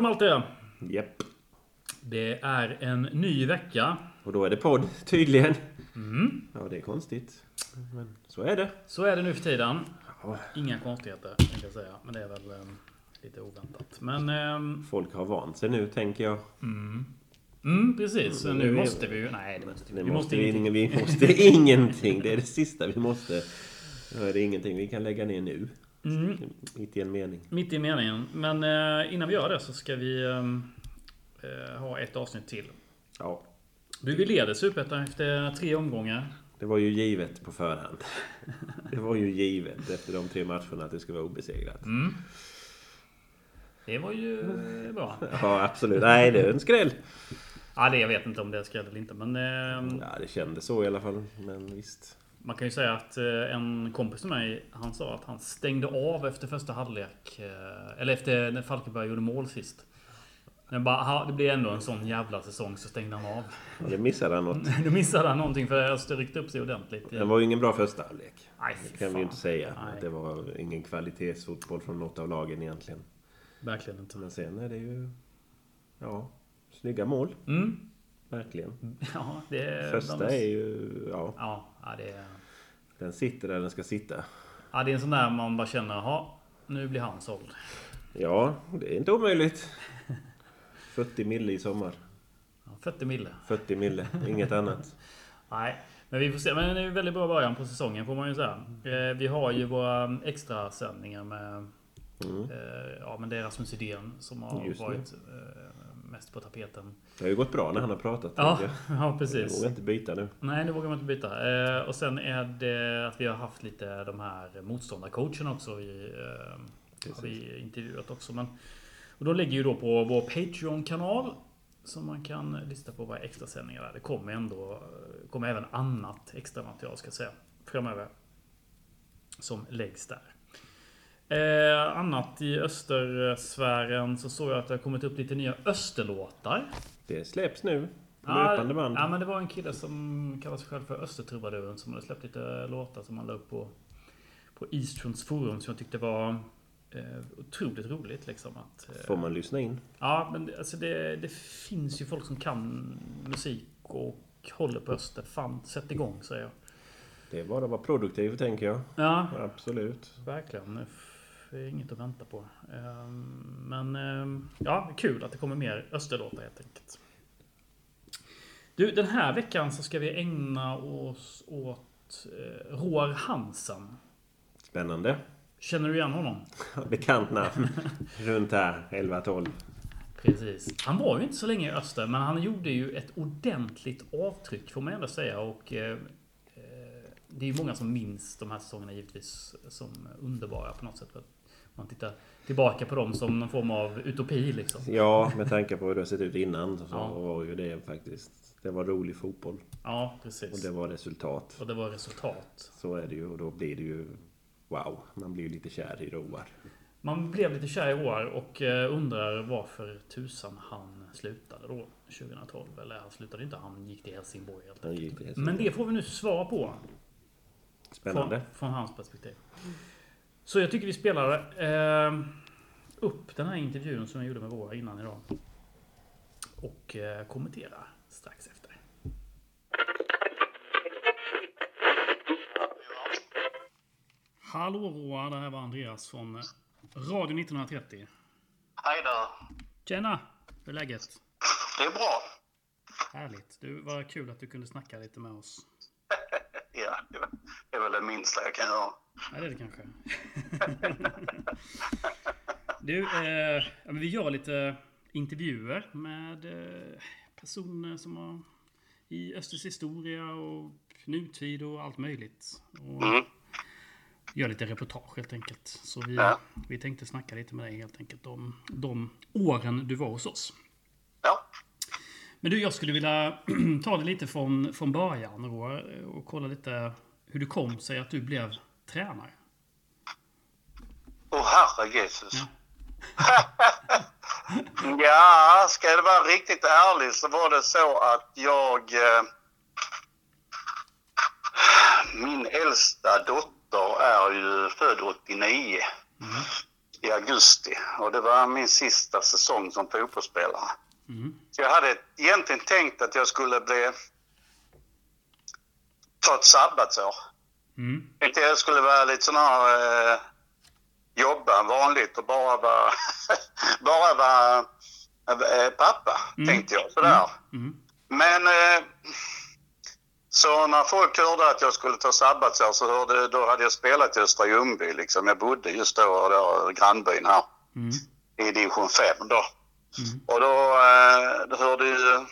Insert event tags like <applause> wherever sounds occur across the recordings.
Malte! Japp. Det är en ny vecka. Och då är det podd, tydligen. Mm. Ja, det är konstigt. Men så är det. Så är det nu för tiden. Ja, Inga konstigheter, tänkte jag säga. Men det är väl eh, lite oväntat. Men... ehm, folk har vant sig nu, tänker jag. mm, precis. Mm, nu måste vi ju... Nej, det måste vi Det Vi måste vi, ingenting. vi måste <laughs> ingenting. Det är det sista vi måste. Då är det ingenting vi kan lägga ner nu. Mm, Mitt i en mening. mitt i meningen. Men eh, innan vi gör det så ska vi ehm, eh, ha ett avsnitt till. Ja, Du, vi leder Superettan efter tre omgångar. det var ju givet på förhand. <laughs> Det var ju givet efter de tre matcherna att det skulle vara obesegrat. Mm. Det var ju eh, bra. <laughs> Ja, absolut. Nej, det är en skräll. Ja, det, jag vet inte om det är skräll eller inte. Men ehm, Ja, det kändes så i alla fall. Men visst. Man kan ju säga att eh, en kompis till mig, han sa att han stängde av efter första halvlek. eh, Eller efter när Falkenberg gjorde mål sist. Men bara, "Ha, det blir ändå en sån jävla säsong så stängde han av. Det missade han något. <laughs> Då missade han någonting för Öster ryckte upp sig ordentligt. Det var ju ingen bra första halvlek. Nej, Det kan vi ju inte säga. Nej. Det var ingen kvalitetsfotboll från något av lagen egentligen. Verkligen inte. Men sen är det ju... Ja, snygga mål. Mm. Verkligen. Ja, det. Första är ju... Ja, Ja, ja, det är... den sitter där den ska sitta. Ja, det är en sån där man bara känner, jaha, nu blir han såld. Ja, det är inte omöjligt. <laughs> 40 mille i sommar. Ja, 40 mille. 40 mille, inget <laughs> annat. Nej, men vi får se. Men det är en väldigt bra början på säsongen får man ju säga. Eh, Vi har ju våra extra sändningar med Mm. eh, ja, men det är Rasmus Idén som har Just det. varit eh, mest på tapeten. Det har ju gått bra när han har pratat. Ja, jag. <laughs> ja Jag precis. vågar inte byta nu. Nej, det vågar man inte byta. Eh, Och sen är det att vi har haft lite de här motståndarcoacherna också. I, eh, har vi intervjuat också. Men, och då ligger ju då på vår Patreon-kanal. Som man kan lista på våra extra sändningar där. Det kommer ändå kommer även annat extra material ska jag säga. Framöver. Som läggs där. Eh, annat i östersfären så såg jag att det har kommit upp lite nya österlåtar. Det släpps nu. På löpande band. Ja, men det var en kille som kallar sig själv för Östertrubaduren som hade släppt lite låtar som han la upp på, på Eastrons forum som jag tyckte var eh, otroligt roligt. Liksom, att, eh, Får man lyssna in. Ja, men alltså det, det finns ju folk som kan musik och håller på Öster. Fan, sätt igång säger jag. Det är bara att vara produktiv, tänker jag. Ja, Absolut. verkligen. Det är inget att vänta på. Ehm, Men ehm, ja, kul att det kommer mer Österlåtar helt enkelt. Du, den här veckan så ska vi ägna oss åt eh, Roar Hansen. Spännande. Känner du igen honom? <laughs> Bekant namn. Runt här, 11-12. Precis. Han var ju inte så länge i Öster, men han gjorde ju ett ordentligt avtryck får man ändå säga. Och eh, eh, det är ju många som minns de här säsongerna givetvis som underbara på något sätt. För att man tittar tillbaka på dem som någon form av utopi liksom. Ja, med tanke på hur det har sett ut innan så Ja. var ju det faktiskt... Det var rolig fotboll. Ja, Och precis. det var resultat. Och det var resultat. Så är det ju och då blir det ju... Wow, man blir ju lite kär i Roar. Man blev lite kär i år och eh, undrar varför tusan han slutade då 2012. Eller han slutade inte, han gick till Helsingborg helt enkelt. Men det får vi nu svar på. Spännande. Från, från hans perspektiv. Så jag tycker vi spelar eh, upp den här intervjun som jag gjorde med Roar innan idag. Och eh, kommenterar strax efter. Hallå Roar, det här var Andreas från Radio 1930. Hej där. Tjena! Hur är läget? Det är bra. Härligt. Du, vad kul att du kunde snacka lite med oss. Ja, det är väl det minsta jag kan göra. Ja, det är det kanske. <laughs> du, eh, vi gör lite intervjuer med eh, personer som har i Östers historia och nutid och allt möjligt. Och Mm. Gör lite reportage helt enkelt. Så vi, Ja. vi tänkte snacka lite med dig helt enkelt om de åren du var hos oss. Ja, Men du, jag skulle vilja <clears throat> ta det lite från, från början Roar, och kolla lite hur det kom sig att du blev tränare. åh herre Jesus. Ja. <laughs> Ja, ska jag vara riktigt ärlig så var det så att jag... Eh, min äldsta dotter är ju född 89. I augusti och det var min sista säsong som fotbollsspelare. Så jag hade egentligen tänkt att jag skulle bli ta ett sabbatsår. Mm. Tänkte jag skulle vara lite sån här eh, jobba vanligt och bara vara <laughs> bara vara eh, pappa, tänkte jag sådär. Mm. Men eh, så när folk hörde att jag skulle ta sabbatsår så hörde, då hade jag spelat i Östra Ljungby liksom. Jag bodde just då, då grannbyn här Mm. i division 5 då. Och då, eh, då hörde ju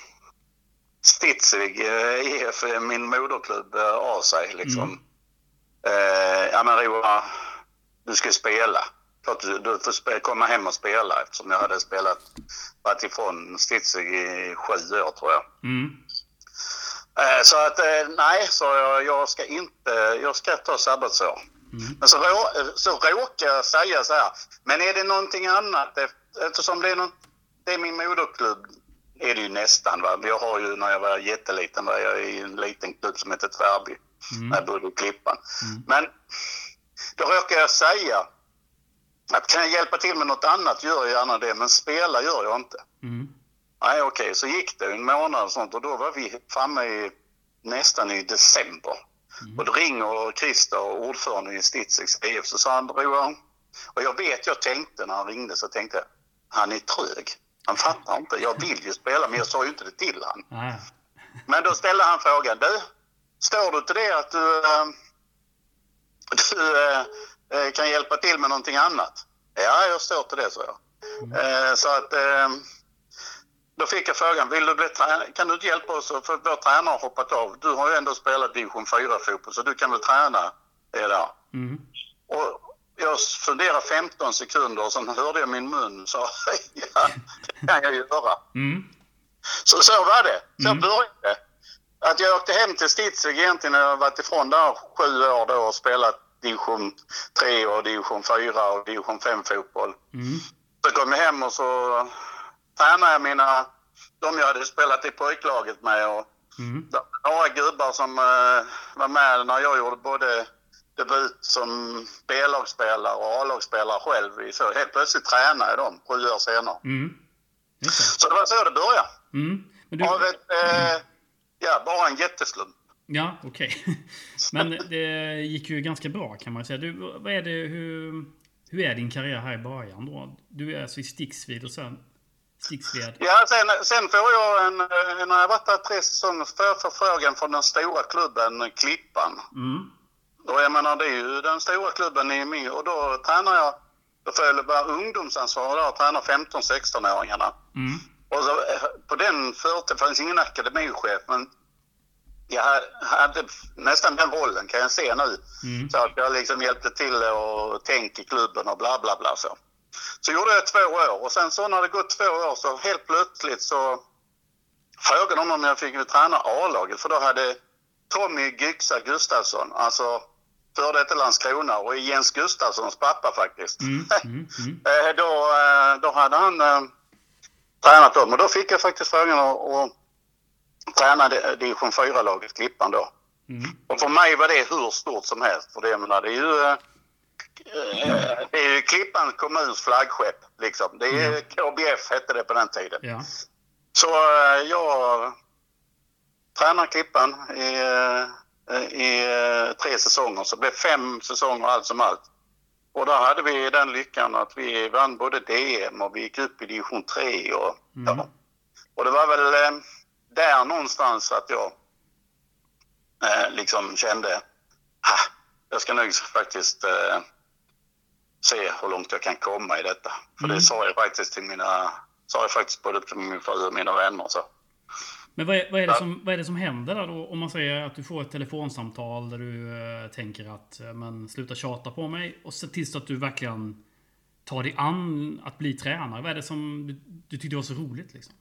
Stitzig eh, IF, min moderklubb, eh, av sig liksom. Eh, ja men Roa, du ska spela. Klart du, du får spe, komma hem och spela eftersom jag hade spelat, varit ifrån Stitzig i sju år tror jag. Mm. Eh, Så att eh, nej, så jag, jag ska inte, jag ska ta sabbatsår. Men så, rå, så råkar jag säga så här, men är det någonting annat eft- eftersom det är, någon, det är min moderklubb är det ju nästan va. Jag har ju när jag var jätteliten var jag i en liten klubb som heter Tvärby. När jag bodde i Klippan. Men då råkar jag säga att kan jag hjälpa till med något annat gör jag gärna det, men spela gör jag inte. Mm. Nej, okej, så gick det en månad och sånt och då var vi framme i nästan i december. Och då ringer Christer, ordförande i Stitzeks IF, så sa han Roar, och jag vet, jag tänkte när han ringde så tänkte jag, han är trög. Han fattar inte. Jag vill ju spela, men jag sa ju inte det till han. Nej. Men då ställde han frågan, du, står du till det att du, eh, du eh, kan hjälpa till med någonting annat? Ja, jag står till det, så jag. Eh, så att då fick jag frågan, vill du bli kan du inte hjälpa oss? För vår tränare har hoppat av. Du har ju ändå spelat division 4-fotboll, så du kan väl träna där. Mm. Och jag funderade 15 sekunder och sen hörde jag min mun sa ja, det kan jag göra. Mm. Så, så var det. Så började det. Att jag åkte hem till Stitzvig egentligen när jag varit ifrån där sju år då och spelat division 3 och division 4 och division 5 fotboll. Mm. Så kom jag hem och så tränade jag mina, de jag hade spelat i pojklaget med och Mm. några gubbar som eh, var med när jag gjorde både debut som B-lagsspelare och A-lagsspelare själv. Så helt plötsligt tränade jag dem sju år senare. Mm. Så det var så det började. Mm. Du, Av ett, eh, ja, bara en jätteslump. Ja, okej. <laughs> Men det gick ju ganska bra kan man säga. Du, vad är det, hur, hur är din karriär här i början då? Du är alltså i Sticksvid och sen Sticksved. Ja, sen, sen får jag en, eh, när jag varit där tre säsonger, får jag förfrågan från den stora klubben Klippan. Mm. Och jag menar, det är ju den stora klubben i min, och då tränar jag, då får jag vara ungdomsansvarig där och träna 15-16-åringarna. Mm. Och så, eh, på den förut, det fanns ingen akademichef, men jag hade nästan den rollen kan jag se nu. Mm. Så att jag liksom hjälpte till och tänk i klubben och bla bla bla så. Så gjorde jag två år och sen så när det gått två år så helt plötsligt så frågade de om jag fick träna A-laget för då hade Tommy Gyxa Gustafsson, alltså före detta Landskrona och Jens Gustafssons pappa faktiskt. Mm. <laughs> Mm. Mm. Eh, då, eh, då hade han eh, tränat dem och då fick jag faktiskt frågan att, träna di- division 4-laget Klippan då. Mm. Och för mig var det hur stort som helst. För det, menar, det är ju, det är ju Klippan kommuns flaggskepp. Liksom. Det är KBF hette det på den tiden. Ja. Så jag tränar Klippan i, i eh, tre säsonger. Så det blev fem säsonger allt som allt. Och där hade vi den lyckan att vi vann både DM och vi gick upp i division 3. Och, ja. och det var väl eh, där någonstans att jag eh, liksom kände ha, jag ska nog faktiskt eh, se hur långt jag kan komma i detta. För det sa jag faktiskt till mina, sa jag faktiskt både till min fru och mina vänner. Så. Men vad är, vad, är det som, vad är det som händer där då? Om man säger att du får ett telefonsamtal där du eh, tänker att eh, men sluta tjata på mig och se tills att du verkligen tar dig an att bli tränare. Vad är det som du, du tyckte var så roligt liksom?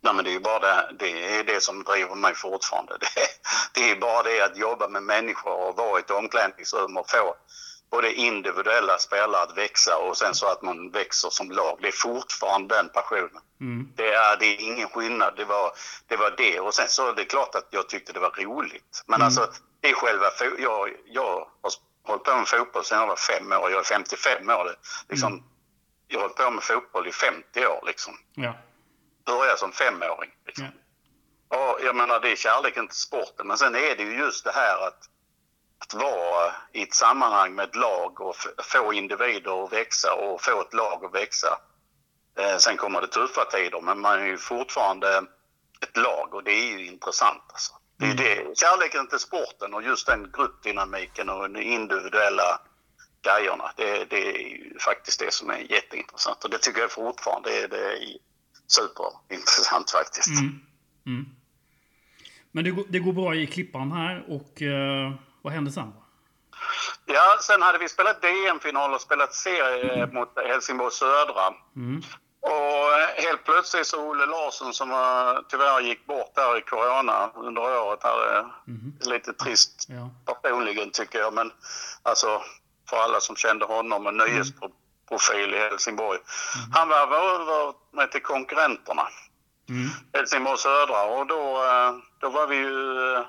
Nej, men det är ju bara det, det, är det som driver mig fortfarande. <laughs> Det, det är bara det att jobba med människor och vara i ett omklädningsrum och få både individuella spelare att växa och sen så att man växer som lag. Det är fortfarande den passionen. Mm. Det är, det är ingen skillnad. Det var, det var det. Och sen så är det klart att jag tyckte det var roligt. Men alltså, det är själva... Jag, jag har hållit på med fotboll sedan jag var fem år. Jag är 55 år. Liksom, Jag har hållit på med fotboll i 50 år. Liksom. Ja. Började som femåring. Liksom. ja. Ja, jag menar det är kärleken till sporten. Men sen är det ju just det här att, att vara i ett sammanhang med ett lag och få individer att växa och få ett lag att växa. Eh, sen kommer det tuffa tider men man är ju fortfarande ett lag och det är ju intressant. Alltså. Det är det, kärleken till sporten och just den gruppdynamiken och de individuella grejerna. Det, det är ju faktiskt det som är jätteintressant och det tycker jag fortfarande är, det är superintressant faktiskt. Mm. Mm. Men det går, det går bra i Klippan här och eh, vad händer sen? då? Ja, sen hade vi spelat DM-final och spelat serie mot Helsingborg Södra. Mm. Och helt plötsligt så Olle Larsson som var, tyvärr gick bort där i Corona under året. Här är lite trist Ja. personligen tycker jag. Men alltså för alla som kände honom, en nyhetsprofil i Helsingborg. Han var över med till konkurrenterna. Mm. Helsingborg Södra och då, eh, då var vi ju eh,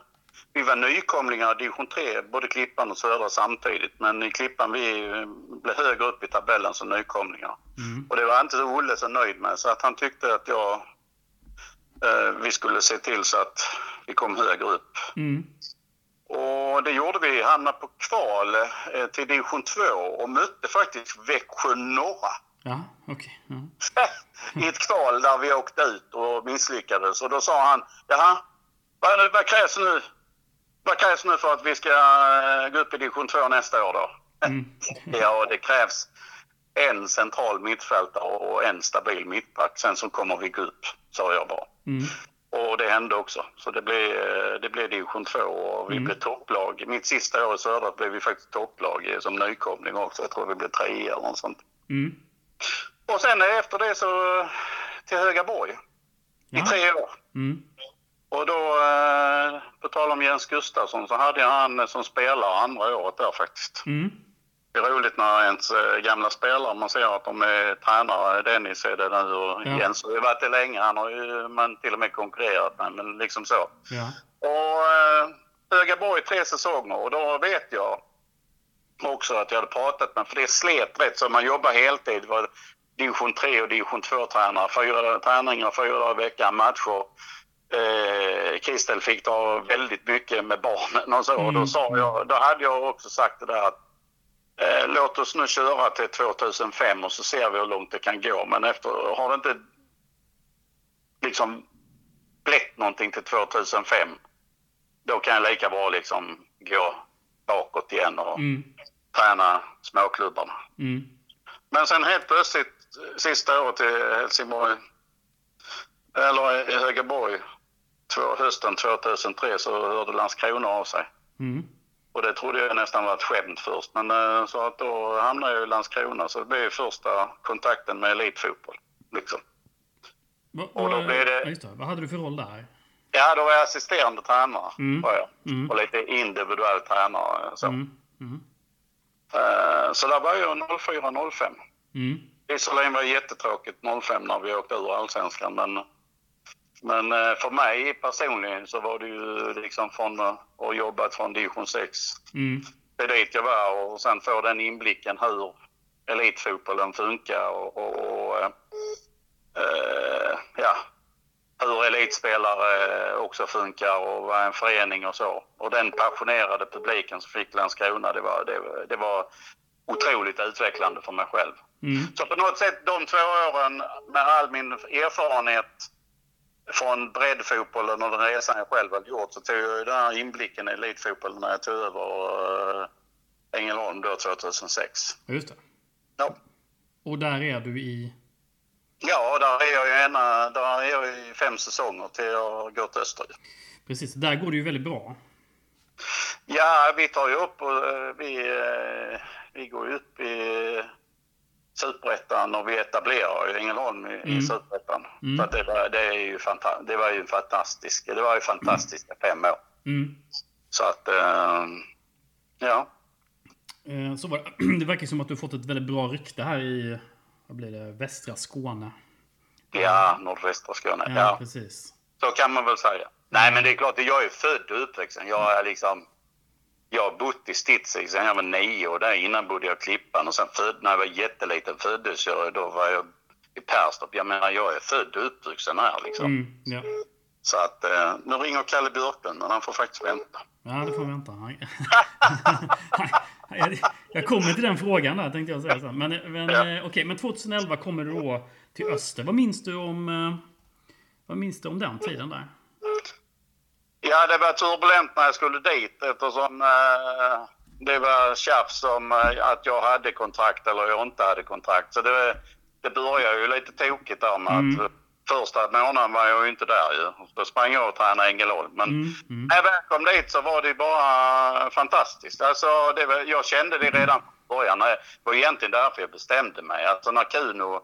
vi var nykomlingar i division 3, både Klippan och Södra samtidigt. Men i Klippan vi eh, blev högre upp i tabellen som nykomlingar. Mm. Och det var inte Olle så nöjd med så att han tyckte att jag, eh, vi skulle se till så att vi kom högre upp. Mm. Och det gjorde vi, hamnade på kval eh, till division 2 och mötte faktiskt Växjö Norra. Ja, okej. Ja. <laughs> i ett kval där vi åkte ut och misslyckades. Och då sa han, jaha, vad, vad krävs nu? Vad krävs nu för att vi ska eh, gå upp i division 2 nästa år då? Mm. <laughs> Ja, det krävs en central mittfältare och en stabil mittback. Sen så kommer vi gå upp, sa jag bara. Mm. Och det hände också. Så det blev, eh, det blev division 2 och vi Mm. blev topplag. Mitt sista år i Södra blev vi faktiskt topplag eh, som nykomling också. Jag tror vi blev trea eller något sånt. Mm. Och sen efter det så till Högaborg i Ja. tre år. Mm. Och då, eh, på tal om Jens Gustafsson, så hade jag han som spelare andra året där faktiskt. Mm. Det är roligt när ens eh, gamla spelare, man ser att de är tränare. Dennis är det nu och Ja. Jens har ju varit det länge. Han har ju man till och med konkurrerat med, men liksom så. Ja. Och eh, Högaborg tre säsonger och då vet jag också att jag hade pratat med, för det slet rätt så man jobbar heltid. Det var division 3 och division 2-tränare, fyra träningar fyra dagar i veckan, matcher. Eh, Kristel fick ta väldigt mycket med barnen och så. Och då, sa jag, då hade jag också sagt det där att eh, låt oss nu köra till 2005 och så ser vi hur långt det kan gå. Men efter, har det inte liksom blivit någonting till 2005 då kan jag lika bra liksom gå bakåt igen och Mm. träna småklubbarna. Mm. Men sen helt plötsligt eh, sista året i Helsingborg, eller i Högeborg, två, hösten 2003 så hörde Landskrona av sig. Mm. Och det trodde jag nästan var ett skämt först. Men eh, så att då hamnade jag i Landskrona så det blev första kontakten med elitfotboll. Liksom. Va, Och då blir det- det. Vad hade du för roll där? Ja, då var jag assisterande tränare. Mm. Var jag. Mm. Och lite individuell tränare. Så, Mm. Mm. Eh, så där var jag 04-05. Mm. Visserligen var det jättetråkigt 05 när vi åkte ur allsvenskan men, men eh, för mig personligen så var det ju liksom från att ha jobbat från division 6 Mm. det är dit jag var och sen få den inblicken hur elitfotbollen funkar och, och, och eh, eh, ja, hur elitspelare också funkar och vad en förening och så. Och den passionerade publiken som fick Landskrona, det var, det, var- det var otroligt utvecklande för mig själv. Mm. Så på något sätt de två åren med all min erfarenhet från breddfotbollen och den resan jag själv hade gjort så tog jag den här inblicken i elitfotbollen när jag tog över uh, Ängelholm då 2006. Ja, Just det. Ja, Och där är du i... ja där är jag ju ena, där är jag i fem säsonger till jag gått österut. Precis, där går det ju väldigt bra. Ja, vi tar ju upp och eh, vi, eh, vi går upp i Superettan och vi etablerar ju Ängelholm i, Mm. i Superettan. Mm. Så det, var, det, är ju fanta- det var ju fantastiskt. Det var ju fantastiska fem år. Mm. Så att, eh, ja. Eh, Så var det. <clears throat> det verkar som att du fått ett väldigt bra rykte här i vad blir det, västra Skåne. Ja, nordvästra Skåne. Ja, Ja, precis. så kan man väl säga. Nej, men det är klart, jag är född och uppvuxen. Jag är liksom... jag har bott i Stidsvig sedan jag var nio och där innan bodde jag i Klippan och sen född, när jag var jätteliten föddes jag då var jag i Perstorp. Jag menar jag är född och uppvuxen här liksom. Mm, ja. Så att eh, nu ringer Kalle Björklund men han får faktiskt vänta. ja, det får vänta. <laughs> Jag kommer till den frågan där tänkte jag säga sen. Men, men Ja. eh, okej, men 2011 kommer du då till Öster. Vad minns du om, eh, vad minns du om den tiden där? Ja, det var turbulent när jag skulle dit eftersom eh, det var tjafs om eh, att jag hade kontrakt eller jag inte hade kontrakt. Så det, det började ju lite tokigt där med Mm. att första månaden var jag ju inte där ju. Då sprang jag och tränade Ängelholm. Men Mm, mm, när jag väl kom dit så var det bara fantastiskt. Alltså, det var, jag kände det redan från början. Det var egentligen därför jag bestämde mig. Alltså när Kuno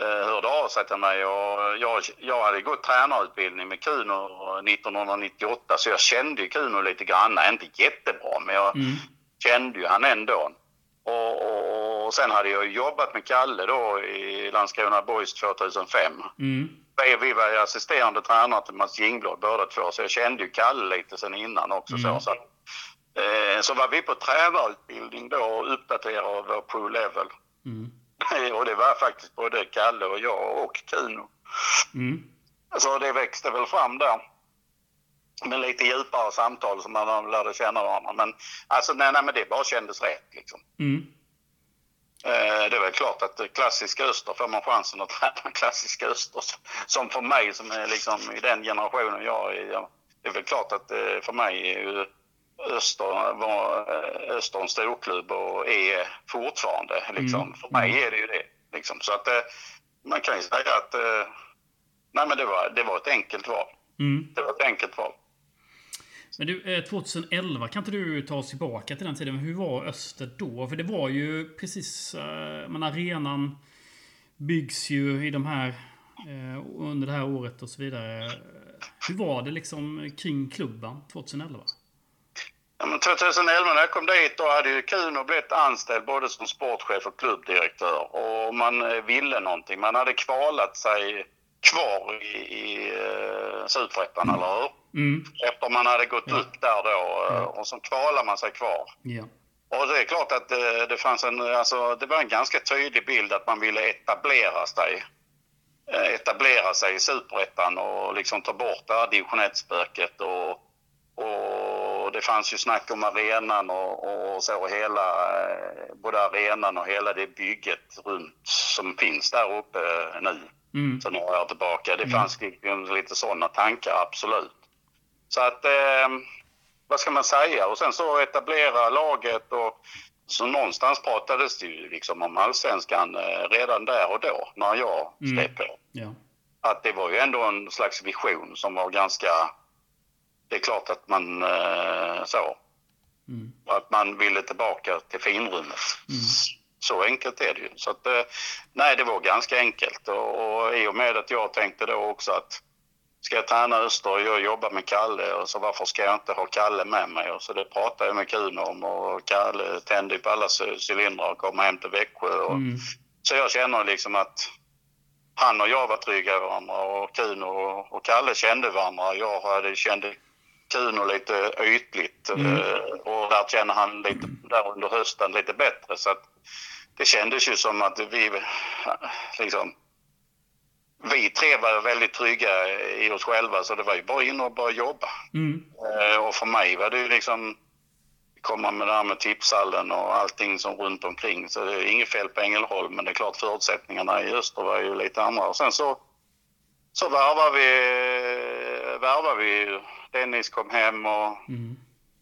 hörde av sig till mig och jag, jag hade gått tränarutbildning med Kuno 1998 så jag kände ju Kuno lite grann. Inte jättebra men jag mm, kände ju han ändå. Och, och, och sen hade jag jobbat med Kalle då i Landskrona Boys 2005. mm, Vi- var assisterande tränare till Mats Jingblad båda två, så jag kände ju Kalle lite sen innan också. Mm. Så, så, eh, så var vi på tränarutbildning då och uppdaterade vår pro level. mm, och det var faktiskt både Kalle och jag och Kuno. mm, Så det växte väl fram där. Med lite djupare samtal som man lärde känna varandra. Men alltså nej, nej men det bara kändes rätt liksom. mm, Eh, Det är väl klart att klassiska öster får man chansen att <laughs> träna klassiska öster. Som för mig som är liksom i den generationen jag är. Det är väl klart att eh, för mig är ju Öster, var eh, Öster en storklubb och är fortfarande. Liksom. Mm. För mig är det ju det. Liksom. Så att eh, man kan ju säga att eh, nej, men det, var, det var ett enkelt val. mm. Det var ett enkelt val. Men du, eh, 2011, kan inte du ta oss tillbaka till den tiden? Hur var Öster då? För det var ju precis... eh, Men arenan byggs ju i de här... eh, Under det här året och så vidare. Hur var det liksom kring klubben 2011? Ja, men 2011 när jag kom dit då hade ju Kuno blivit anställd både som sportchef och klubbdirektör och man eh, ville någonting. Man hade kvalat sig kvar i, i uh, Superettan, eller hur? Mm. Efter man hade gått Ja. upp där då Ja. och så kvalar man sig kvar. Ja. Och det är klart att det, det fanns en, alltså det var en ganska tydlig bild att man ville etablera sig. Etablera sig i Superettan och liksom ta bort det här division 1-spöket och, fanns ju snack om arenan och, och så hela, eh, både arenan och hela det bygget runt som finns där uppe nu Mm. sen några år tillbaka. Det Mm. fanns liksom lite sådana tankar, absolut. Så att, eh, vad ska man säga? Och sen så etablera laget och så någonstans pratades det ju liksom om allsvenskan eh, redan där och då när jag Mm. skrev på. Ja. Att det var ju ändå en slags vision som var ganska... Det är klart att man eh, så, Mm. att man ville tillbaka till finrummet. Mm. Så enkelt är det ju. Så att, eh, nej, det var ganska enkelt. Och, och i och med att jag tänkte då också att ska jag träna Öster och jag jobbar med Kalle och så varför ska jag inte ha Kalle med mig? Och så det pratade jag med Kuno om och Kalle tände på alla cy- cylindrar och kom hem till Växjö. Och, Mm. Så jag känner liksom att han och jag var trygga i varandra och Kuno och, och Kalle kände varandra. Jag hade, kände Kuno lite ytligt Mm. eh, och lärt känna han lite där under hösten lite bättre. Så att det kändes ju som att vi liksom vi tre var väldigt trygga i oss själva så det var ju bara in och bara jobba. Mm. Eh, Och för mig var det ju liksom komma med det här med tipshallen och allting som runt omkring. Så det är inget fel på Ängelholm men det är klart förutsättningarna i öster var ju lite andra. Och sen så, så värvade vi, värvade vi. Dennis kom hem och Mm.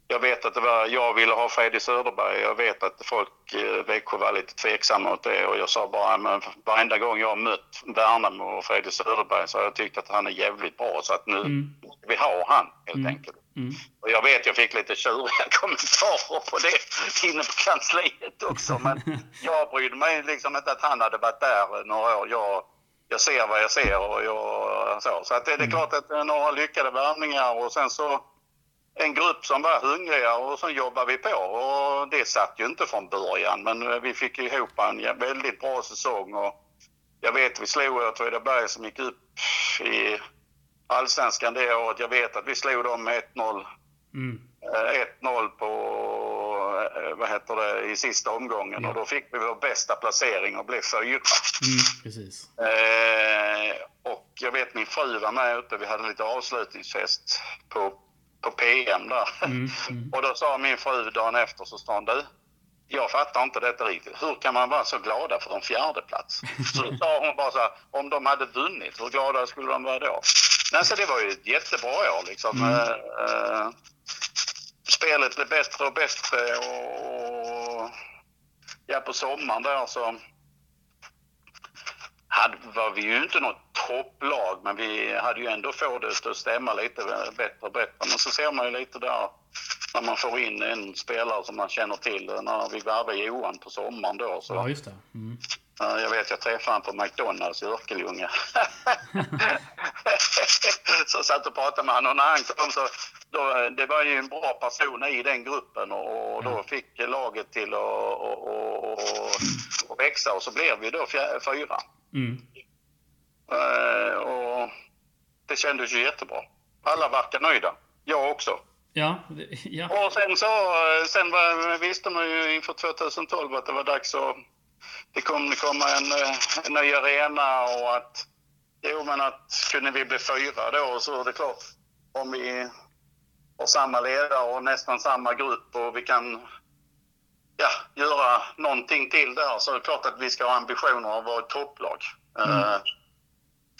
jag vet att det var, jag ville ha Fredrik Söderberg. Jag vet att folk i Växjö var lite tveksamma åt det och jag sa bara men varenda gång jag har mött Värnamo och Fredrik Söderberg så har jag tyckt att han är jävligt bra så att nu Mm. vi har han helt Mm. enkelt. Mm. Och jag vet jag fick lite tjuriga <laughs> kommentarer på det inne på kansliet också men <laughs> jag brydde mig liksom inte att han hade varit där några år. Jag, jag ser vad jag ser och jag så. Så att det, det är klart att är några lyckade värvningar och sen så en grupp som var hungriga och så jobbar vi på. Och det satt ju inte från början men vi fick ihop en väldigt bra säsong. Och jag vet vi slog Åtvidaberg som gick upp i allsvenskan det året. Jag vet att vi slog dem med 1-0. Mm. eh, 1-0 på i sista omgången Ja. och då fick vi vår bästa placering och blev fyra. Mm. Eh, och jag vet min fru var med ute. Vi hade lite avslutningsfest på, på PM där. Mm, mm. <laughs> Och då sa min fru dagen efter så sa hon du, jag fattar inte detta riktigt. Hur kan man vara så glada för en fjärde plats? <laughs> Så sa hon bara så här, om de hade vunnit, hur glada skulle de vara då? Nej, så det var ju ett jättebra år liksom. Mm. Eh, eh, spelet blev bättre och bättre och ja, på sommaren där så hade, var vi ju inte något topplag, men vi hade ju ändå fått det att stämma lite bättre och bättre. Men så ser man ju lite där när man får in en spelare som man känner till. När vi värvade Johan på sommaren då. Så, Ja, just det. Mm eh, Jag vet, jag träffade honom på McDonalds i Örkelljunga. <laughs> så satt och pratade med honom och när han kom så... Då, det var ju en bra person i den gruppen och, då Ja. fick laget till att och, och, och, växa och så blev vi då fyra. Mm. Eh, och det kändes ju jättebra. Alla verkar nöjda. Jag också. Ja, ja. Och sen så sen var, visste man ju inför 2012 att det var dags att det kommer komma en, eh, en ny arena och att jo men att kunde vi bli fyra då så är det klart om vi har samma ledare och nästan samma grupp och vi kan ja, göra någonting till där så är det klart att vi ska ha ambitioner att vara ett topplag. Eh,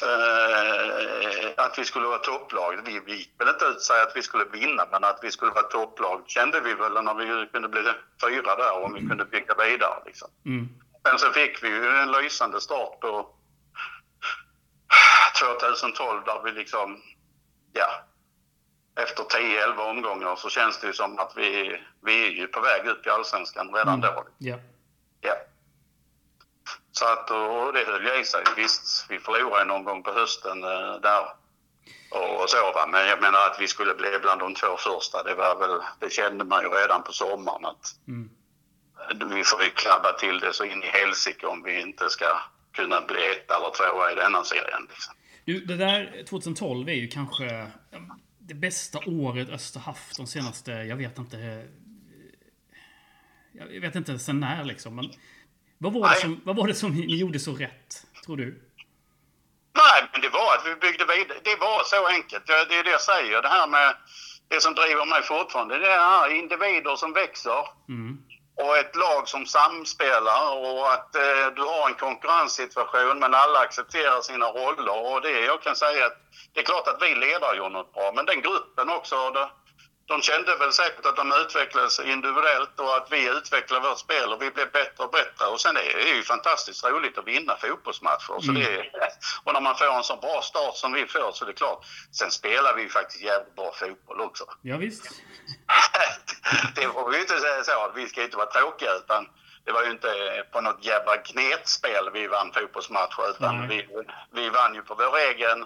eh, att vi skulle vara topplag. Vi, vi gick väl inte ut och säga att vi skulle vinna, men att vi skulle vara topplag kände vi väl när vi kunde bli fyra där och om vi kunde bygga vidare. Liksom. Mm. Men så fick vi ju en lysande start på 2012 där vi liksom, ja, efter 10-11 omgångar så känns det ju som att vi, vi är ju på väg upp i Allsvenskan redan då. Ja. Ja. Så att, och det höll ju i sig. Visst, vi förlorade någon gång på hösten eh, där. Och så va. Men jag menar att vi skulle bli bland de två första, det var väl, det kände man ju redan på sommaren att Mm. Vi får ju klabba till det så in i helsike om vi inte ska kunna bli ett eller tvåa i denna serien. Liksom. Du, det där 2012 är ju kanske det bästa året Öster haft de senaste, jag vet inte... eh, Jag vet inte sen när liksom, men... Vad var, det som, vad var det som ni gjorde så rätt, tror du? Nej, men det var att vi byggde vidare. Det var så enkelt. Det är det jag säger. Det här med det som driver mig fortfarande. Det är individer som växer Mm och ett lag som samspelar och att eh, du har en konkurrenssituation men alla accepterar sina roller. Och det jag kan säga att det är klart att vi ledare gör något bra, men den gruppen också. Det, de kände väl säkert att de utvecklades individuellt och att vi utvecklade vårt spel och vi blev bättre och bättre. Och sen är det ju fantastiskt roligt att vinna fotbollsmatcher. Så det är, <laughs> och när man får en så bra start som vi får så är det klart. Sen spelar vi ju faktiskt jävligt bra fotboll också. Ja, visst. <laughs> det får vi inte säga så. att Vi ska inte vara tråkiga utan det var ju inte på något jävla gnetspel vi vann fotbollsmatcher utan Nej. vi, vi vann ju på vår egen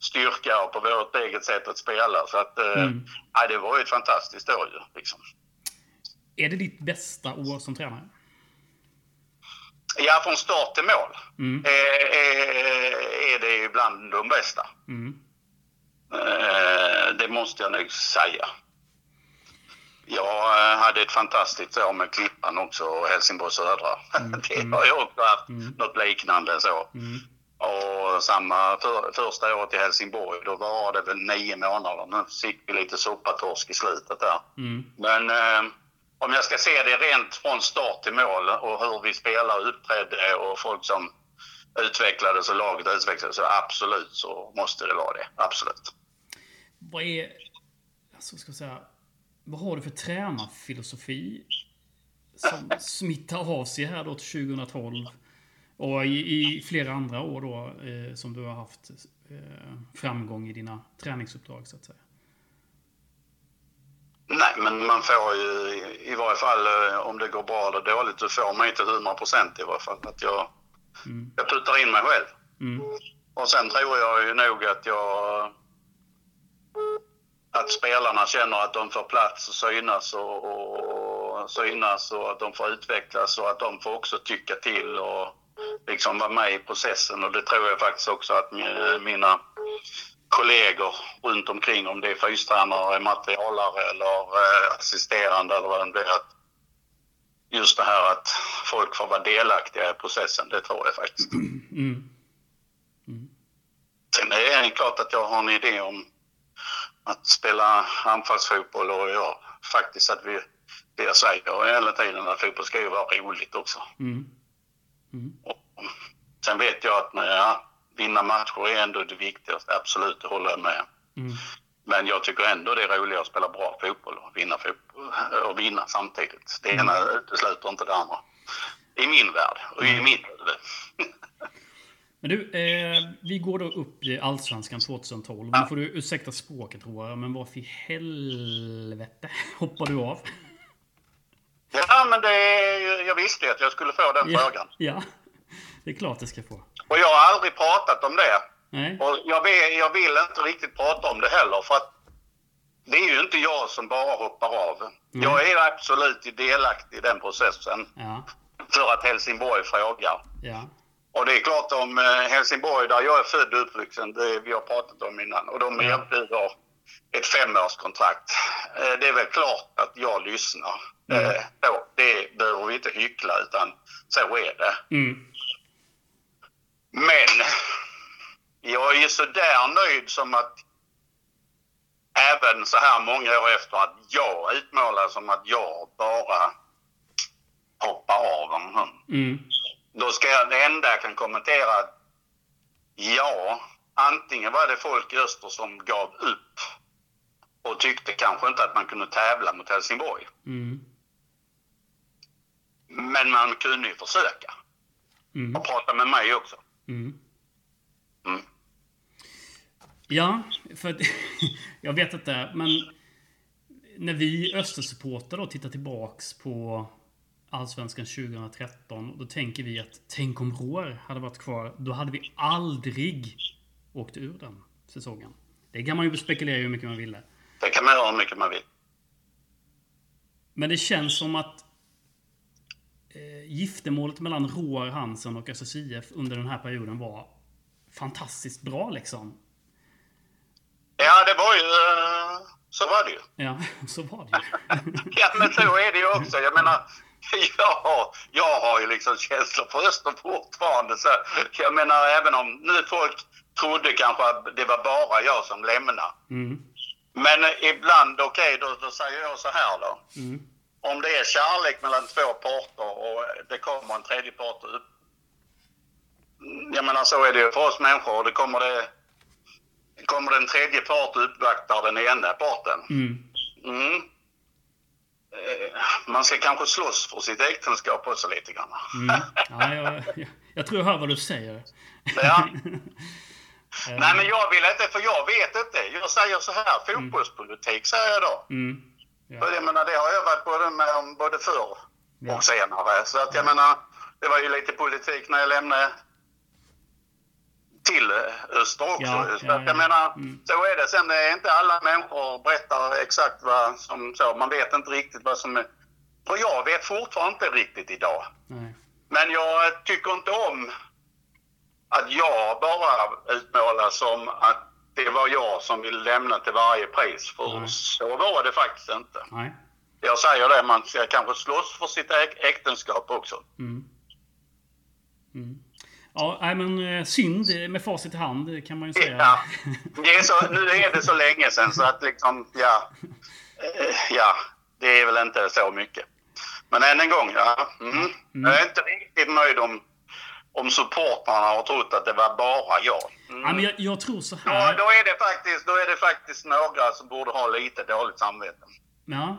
styrka och på vårt eget sätt att spela. Så att, eh, Mm. nej, det var ju ett fantastiskt år ju. Liksom. Är det ditt bästa år som tränare? Ja, från start till mål Mm. eh, eh, är det ju bland de bästa. Mm. Det måste jag nog säga. Jag hade ett fantastiskt år med Klippan också och Helsingborg Södra. <laughs> det har jag också haft något liknande så. Mm. Och samma för, första året i Helsingborg, då var det väl nio månader. Nu fick vi lite soppatorsk i slutet där. Mm. Men eh, om jag ska se det rent från start till mål och hur vi spelar och uppträdde och folk som utvecklades och laget utvecklades så absolut så måste det vara det. Absolut. Vad är... Alltså, ska jag säga... Vad har du för tränarfilosofi som smittar av sig här då till 2012? Och i, i flera andra år då eh, som du har haft eh, framgång i dina träningsuppdrag så att säga. Nej, men man får ju i, varje fall eh, om det går bra eller dåligt så får man ju till 100 procent i varje fall. Att jag, Mm. jag puttar in mig själv. Mm. Och sen tror jag ju nog att jag... Att spelarna känner att de får plats och synas och, och synas och att de får utvecklas och att de får också tycka till och liksom vara med i processen. Och det tror jag faktiskt också att mi- mina kollegor runt omkring, om det är fystränare, materialare eller eh, assisterande eller vad det blir, att just det här att folk får vara delaktiga i processen, det tror jag faktiskt. Mm. Sen är det klart att jag har en idé om att spela anfallsfotboll och jag faktiskt att vi, det jag säger hela tiden att fotboll ska ju vara roligt också. Mm. Och sen vet jag att när jag vinner matcher är ändå det viktigaste, absolut, det håller jag med. Mm. Men jag tycker ändå det är roligare att spela bra fotboll och vinna, fotboll, och vinna samtidigt. Det ena utesluter inte det andra. I min värld och i mitt huvud. <laughs> Men du, eh, vi går då upp i Allsvenskan 2012. Nu får du ursäkta språket tror jag, men varför i helvete <laughs> hoppar du av? Ja, men det, jag visste ju att jag skulle få den Ja, frågan. ja, det är klart det ska få. Och jag har aldrig pratat om det. Nej. Och jag vill, jag vill inte riktigt prata om det heller för att det är ju inte jag som bara hoppar av. Jag är absolut delaktig i den processen Ja, för att Helsingborg frågar. ja, Och det är klart om eh, Helsingborg, där jag är född och uppvuxen, det vi har pratat om innan, och de Ja. erbjuder ett femårskontrakt. Eh, Det är väl klart att jag lyssnar. Mm. Eh, det behöver vi inte hyckla, utan så är det. mm, Men jag är ju sådär nöjd som att även så här många år efter att jag utmålas som att jag bara hoppar av. mm, Då ska jag, det enda jag kan kommentera att ja, antingen var det folk i öster som gav upp och tyckte kanske inte att man kunde tävla mot Helsingborg. mm, Men man kunde ju försöka mm, och prata med mig också. Mm. Mm. Ja, för att, <laughs> jag vet inte, men när vi Östersupportrar då tittar tillbaks på Allsvenskan 2013, då tänker vi att tänk om Roar hade varit kvar, då hade vi aldrig åkt ur den säsongen. Det kan man ju spekulera hur mycket man ville. Det kan man göra hur mycket man vill. Men det känns som att giftermålet mellan Roar Hansen och SSIF under den här perioden var fantastiskt bra liksom. Ja, det var ju... eh, Så var det ju. Ja, <laughs> så var det ju. <laughs> Ja, men så är det ju också. Jag menar, <laughs> jag, jag har ju liksom känslor för Öster fortfarande. Så jag menar, även om nu folk trodde kanske att det var bara jag som lämnade. Mm, Men ibland, okej, då, då säger jag så här då. mm, Om det är kärlek mellan två parter och det kommer en tredje part upp. Jag menar, så är det ju för oss människor. Det kommer det... Kommer det en tredje part och uppvaktar den ena parten. mm, Mm. Eh, Man ska kanske slåss för sitt äktenskap också lite grann. mm. Ja, jag, jag, jag tror jag hör vad du säger. Ja. <laughs> Nej, men jag vill inte, för jag vet inte. Jag säger så här, fotbollspolitik säger jag då. Mm, ja, jag menar, det har jag varit både med om både förr Ja. och senare. Så att jag menar, det var ju lite politik när jag lämnade till öster också. Ja, så ja, att ja. jag menar, Mm. så är det. Sen är inte alla människor berättar exakt vad som så. Man vet inte riktigt vad som är... Och jag vet fortfarande inte riktigt idag. nej. Men jag tycker inte om att jag bara utmålas som att det var jag som ville lämna till varje pris. För Nej. så var det faktiskt inte. nej. Jag säger det, man ska kanske slåss för sitt äk- äktenskap också. Mm. Mm. Ja, nej, men eh, synd med facit i hand kan man ju säga. Ja. Det är så, nu är det så länge sedan så att liksom, ja. Eh, Ja, det är väl inte så mycket. Men än en gång, ja. Mm. Jag är inte riktigt nöjd om, om supportrarna har trott att det var bara jag. Mm. Ja, men jag, jag tror så här. då är, det faktiskt, då är det faktiskt några som borde ha lite dåligt samvete. Ja.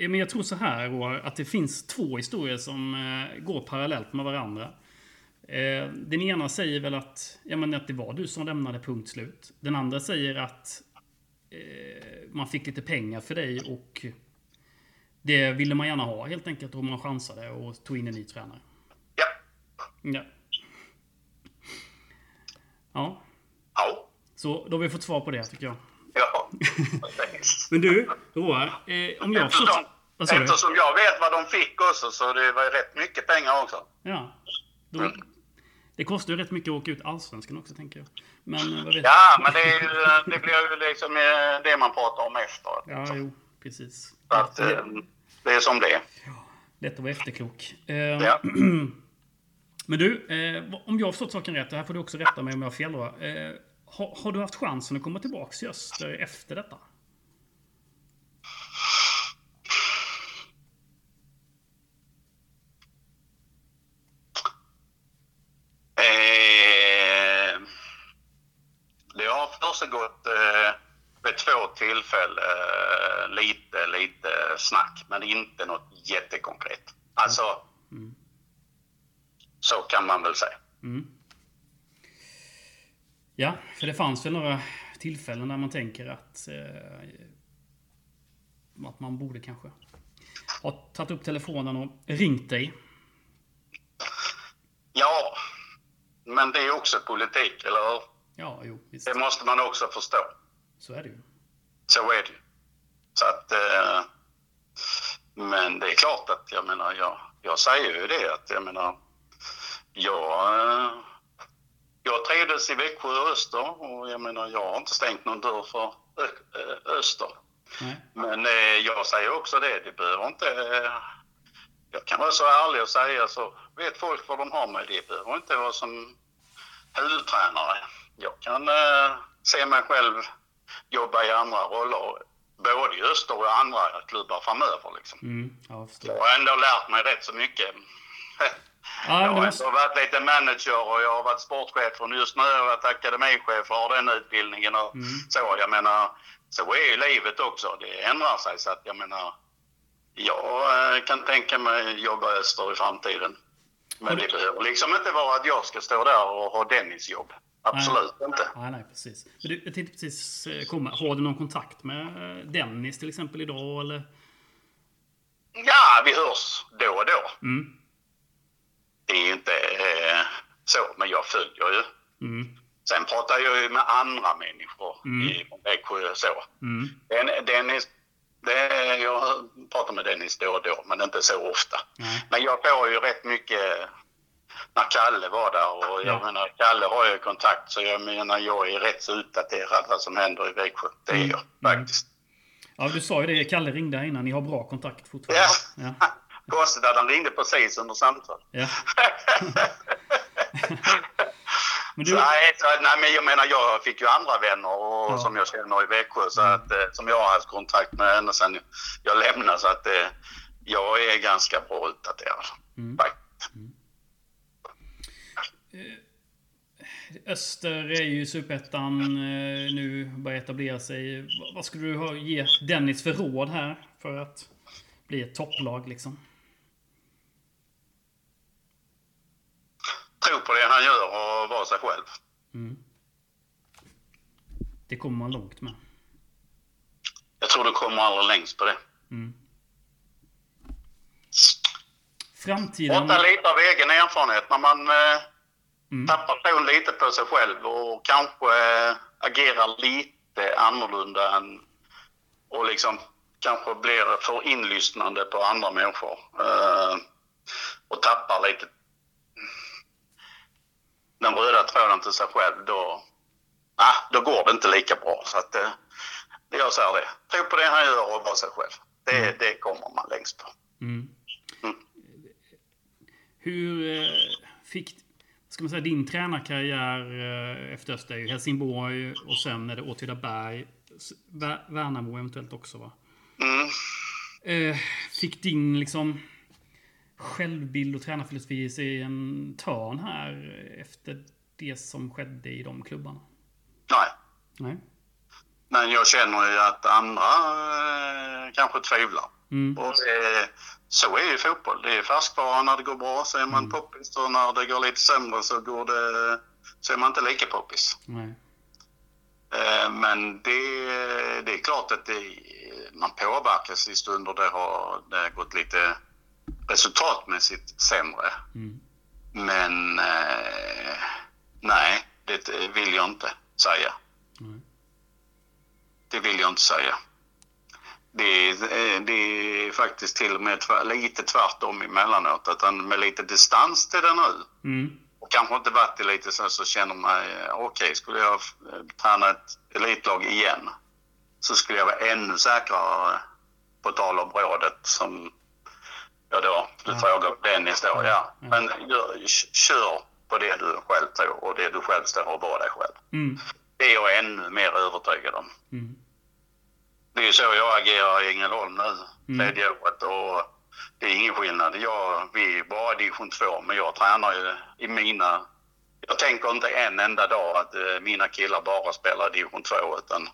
Eh, Men jag tror så här, Roar, att det finns två historier som eh, går parallellt med varandra. Eh, den ena säger väl att, ja, men att det var du som lämnade punkt slut. Den andra säger att eh, man fick lite pengar för dig och det ville man gärna ha helt enkelt och man chansade och tog in en ny tränare. Ja. Ja. Ja, Ja. så då har vi fått svar på det tycker jag. Ja. <laughs> Men du, Roar, eh, om jag förstått... Vad sa du? eftersom jag vet vad de fick också så det var ju rätt mycket pengar också. Ja. Då, det kostar ju rätt mycket att åka ut Allsvenskan också, tänker jag. Men eh, vad vet Ja, men det, ju, det blir ju liksom eh, det man pratar om efter. Ja, jo, precis. Så att, eh, det är som det är. Lätt att vara efterklok. Eh, Ja. <clears throat> Men du, eh, om jag har förstått saken rätt, det här får du också rätta mig om jag har fel då. Eh, har, har du haft chansen att komma tillbaka till Öster efter detta? Eh, det har försiggått eh, vid två tillfällen eh, lite, lite snack, men inte något jättekonkret. Alltså, så kan man väl säga. Ja, för det fanns väl några tillfällen där man tänker att, eh, att man borde kanske ha tagit upp telefonen och ringt dig. Ja, men det är också politik, eller hur? Ja, jo, visst. Det måste man också förstå. Så är det ju. Så är det ju. Så att, eh, men det är klart att jag menar, jag, jag säger ju det att jag menar, eh, jag trivdes i Växjö och Öster och jag menar, jag har inte stängt någon dörr för Öster. Nej. Men eh, jag säger också det, det behöver inte... Jag kan vara så ärlig och säga så vet folk vad de har mig. Det behöver inte vara som huvudtränare. Jag kan eh, se mig själv jobba i andra roller, både i Öster och i andra klubbar framöver. Liksom. Mm, ja, jag. Jag har ändå lärt mig rätt så mycket. <laughs> Ja, Jag har ändå varit lite manager och jag har varit sportchef och just nu har jag varit akademichef och har den utbildningen och så. Jag menar, så är ju livet också. Det ändrar sig så att jag menar, jag eh, kan tänka mig jobba öster i framtiden. Men det behöver liksom inte vara att jag ska stå där och ha Dennis jobb. Absolut inte. Nej, nej, precis. Men du, jag tänkte precis eh, komma. Har du någon kontakt med eh, Dennis till exempel idag, eller? Ja, vi hörs då och då. Mm. Det är inte eh, så, men jag följer ju. Mm. Sen pratar jag ju med andra människor Mm. i Växjö så. Mm. Den, Dennis, det, jag pratar med Dennis då och då, men inte så ofta. Nej. Men jag får ju rätt mycket när Kalle var där och jag Ja. menar, Kalle har ju kontakt så jag menar, jag är rätt så utdaterad vad som händer i Växjö. Det är Mm. jag faktiskt. Ja, du sa ju det. Kalle ringde innan. Ni har bra kontakt fortfarande. Ja. Ja. <laughs> Konstigt att han ringde precis under samtal. ja. <laughs> Men du, Så, nej, så, nej, men jag menar jag fick ju andra vänner och, Ja. Mm. som jag känner i Växjö så att, eh, som jag har haft kontakt med ända sedan jag lämnade så att eh, jag är ganska bra uppdaterad. Mm. Faktiskt. Öster är ju Superettan eh, nu, börjar etablera sig. Vad- skulle du ha, ge Dennis för råd här för att bli ett topplag liksom? Tro på det han gör och vara sig själv. Mm. Det kommer man långt med. Jag tror du kommer allra längst på det. Mm. Framtiden... Måtta lite av egen erfarenhet när man eh, Mm. tappar tron lite på sig själv och kanske eh, agerar lite annorlunda än, och liksom kanske blir för inlyssnande på andra människor. Eh, och tappar lite den röda tråden till sig själv, då, ah, då går det inte lika bra. Så att, eh, jag säger det. Tro på det han gör och vara sig själv. Det, det kommer man längst på. Mm. Mm. Hur eh, fick ska man säga, din tränarkarriär eh, efter Öster är Helsingborg och sen är det Åtvidaberg. Värnamo eventuellt också va? Mm. Eh, fick din liksom självbild och tränarfilosofi sig en törn här efter det som skedde i de klubbarna? Nej. Nej? Men jag känner ju att andra eh, kanske tvivlar. Mm. Och det, så är ju fotboll. Det är färskvara när det går bra så är man poppis och när det går lite sämre så, går det, så är man inte lika poppis. Nej. Eh, Men det, det är klart att det, man påverkas i stunder det har, det har gått lite resultatmässigt sämre. Mm. Men eh, nej, det vill jag inte säga. Nej. Det vill jag inte säga. Det är, det är faktiskt till och med tvär, lite tvärtom emellanåt. Att han med lite distans till det nu Mm. och kanske inte varit det lite så, så känner man eh, okej, skulle jag eh, träna ett elitlag igen så skulle jag vara ännu säkrare på tal om rådet som Ja, då. Du Ja. frågar Dennis då, ja. Ja. Men gör, kör på det du själv tror och det du själv står och var dig själv. Mm. Det är jag ännu mer övertygad om. Mm. Det är så jag agerar i Ängelholm nu, Mm. tredje året. Och det är ingen skillnad. Jag, vi är bara division 2, men jag tränar ju i mina... Jag tänker inte en enda dag att eh, mina killar bara spelar division 2, utan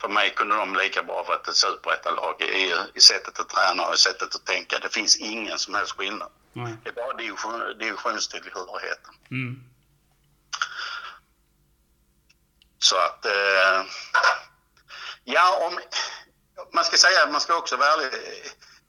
för mig kunde de lika bra varit ett superettalag i, i sättet att träna och i sättet att tänka. Det finns ingen som helst skillnad. Nej. Det är bara division, divisionstillhörigheten. Mm. Så att... Eh, ja, om... Man ska säga, man ska också vara ärlig.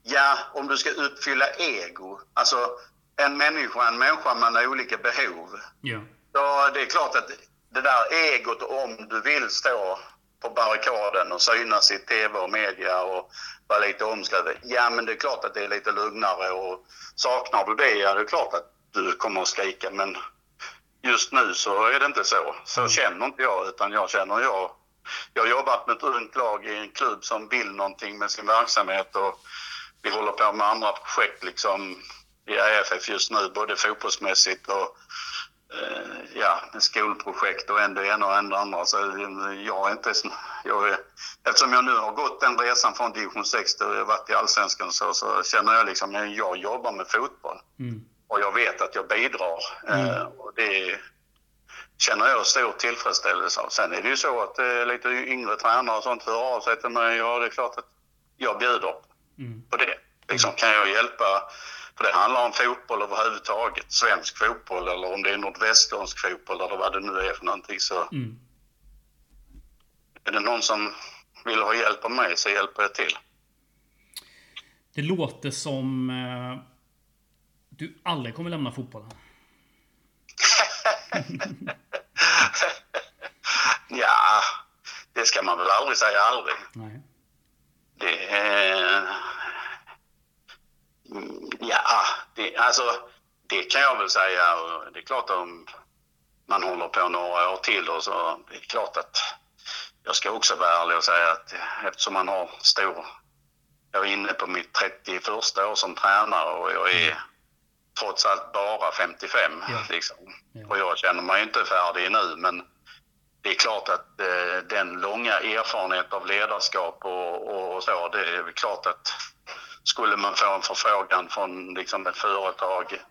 Ja, om du ska uppfylla ego. Alltså, en människa, en människa med olika behov. Ja. Ja, det är klart att det där egot, om du vill stå på barrikaden och synas i tv och media och vara lite omskriven. Ja, men det är klart att det är lite lugnare och saknar du det, ja det är klart att du kommer att skrika. Men just nu så är det inte så. Så känner inte jag, utan jag känner jag. Jag har jobbat med ett ungt lag i en klubb som vill någonting med sin verksamhet och vi håller på med andra projekt liksom i AFF just nu, både fotbollsmässigt och ja, en skolprojekt och en det ena och en det andra. Så eh, jag är inte... Jag är, eftersom jag nu har gått den resan från division 6 till jag varit i allsvenskan så, så känner jag liksom att jag jobbar med fotboll Mm. och jag vet att jag bidrar. Eh, och det känner jag stor tillfredsställelse av. Sen är det ju så att eh, lite yngre tränare och sånt hör av sig till mig och det är klart att jag bjuder Mm. på det. Liksom, kan jag hjälpa? För det handlar om fotboll överhuvudtaget. Svensk fotboll eller om det är nordvästskånsk fotboll eller vad det nu är för någonting. Så Mm. är det någon som vill ha hjälp av mig så hjälper jag till. Det låter som... Eh, du aldrig kommer lämna fotbollen. <laughs> ja, det ska man väl aldrig säga aldrig. Nej. Det är... Ja, det, alltså det kan jag väl säga. Det är klart om man håller på några år till och så det är klart att jag ska också vara ärlig och säga att eftersom man har stor... Jag är inne på mitt 31 år som tränare och jag är trots allt bara 55. Ja. Liksom. Ja. Och jag känner mig inte färdig nu men det är klart att eh, den långa erfarenhet av ledarskap och, och så, det är klart att skulle man få en förfrågan från liksom ett företag,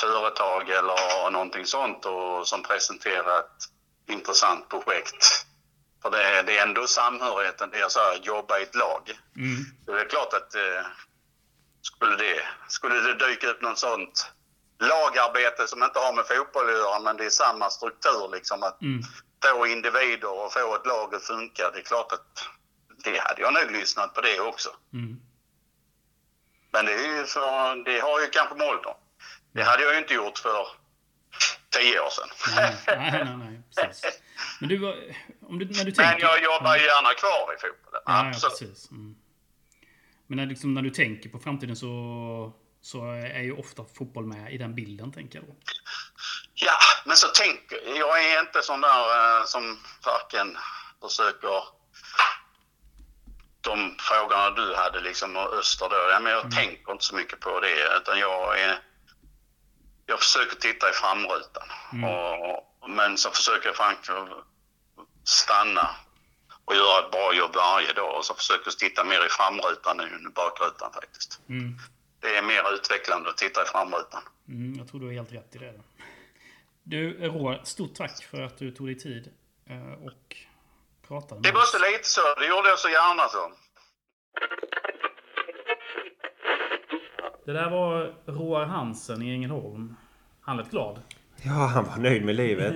företag eller någonting sånt och som presenterar ett intressant projekt. För det, är- det är ändå samhörigheten, det är så här, jobba i ett lag. Mm. Det är klart att eh, skulle, det, skulle det dyka upp något sånt lagarbete som inte har med fotboll att göra men det är samma struktur liksom att Mm. få individer och få ett lag att funka. Det är klart att det hade jag nog lyssnat på det också. Mm. Men det, är ju så, det har ju kanske med åldern. Det hade jag ju inte gjort för tio år sedan. Nej, nej, nej, nej. Precis. Men du, om du, när du tänker... Men jag jobbar ju gärna kvar i fotbollen. Ja, ja, Absolut. precis. Mm. Men när, liksom, när du tänker på framtiden så, så är ju ofta fotboll med i den bilden, tänker jag. då. Ja, men så tänker jag är inte sån där eh, som varken försöker de frågorna du hade liksom och Öster då. Ja, men jag tänker inte så mycket på det utan jag är jag försöker titta i framrutan. Och, men så försöker jag faktiskt stanna och göra ett bra jobb varje dag och så försöker jag titta mer i framrutan än i bakrutan faktiskt. Mm. Det är mer utvecklande att titta i framrutan. Mm, jag tror du har helt rätt i det. Du, Roar, stort tack för att du tog dig tid eh, och pratade Det med var oss. så lite så. Det gjorde jag så gärna så. Det där var Roar Hansen i Ängelholm. Han lät glad. Ja, han var nöjd med livet.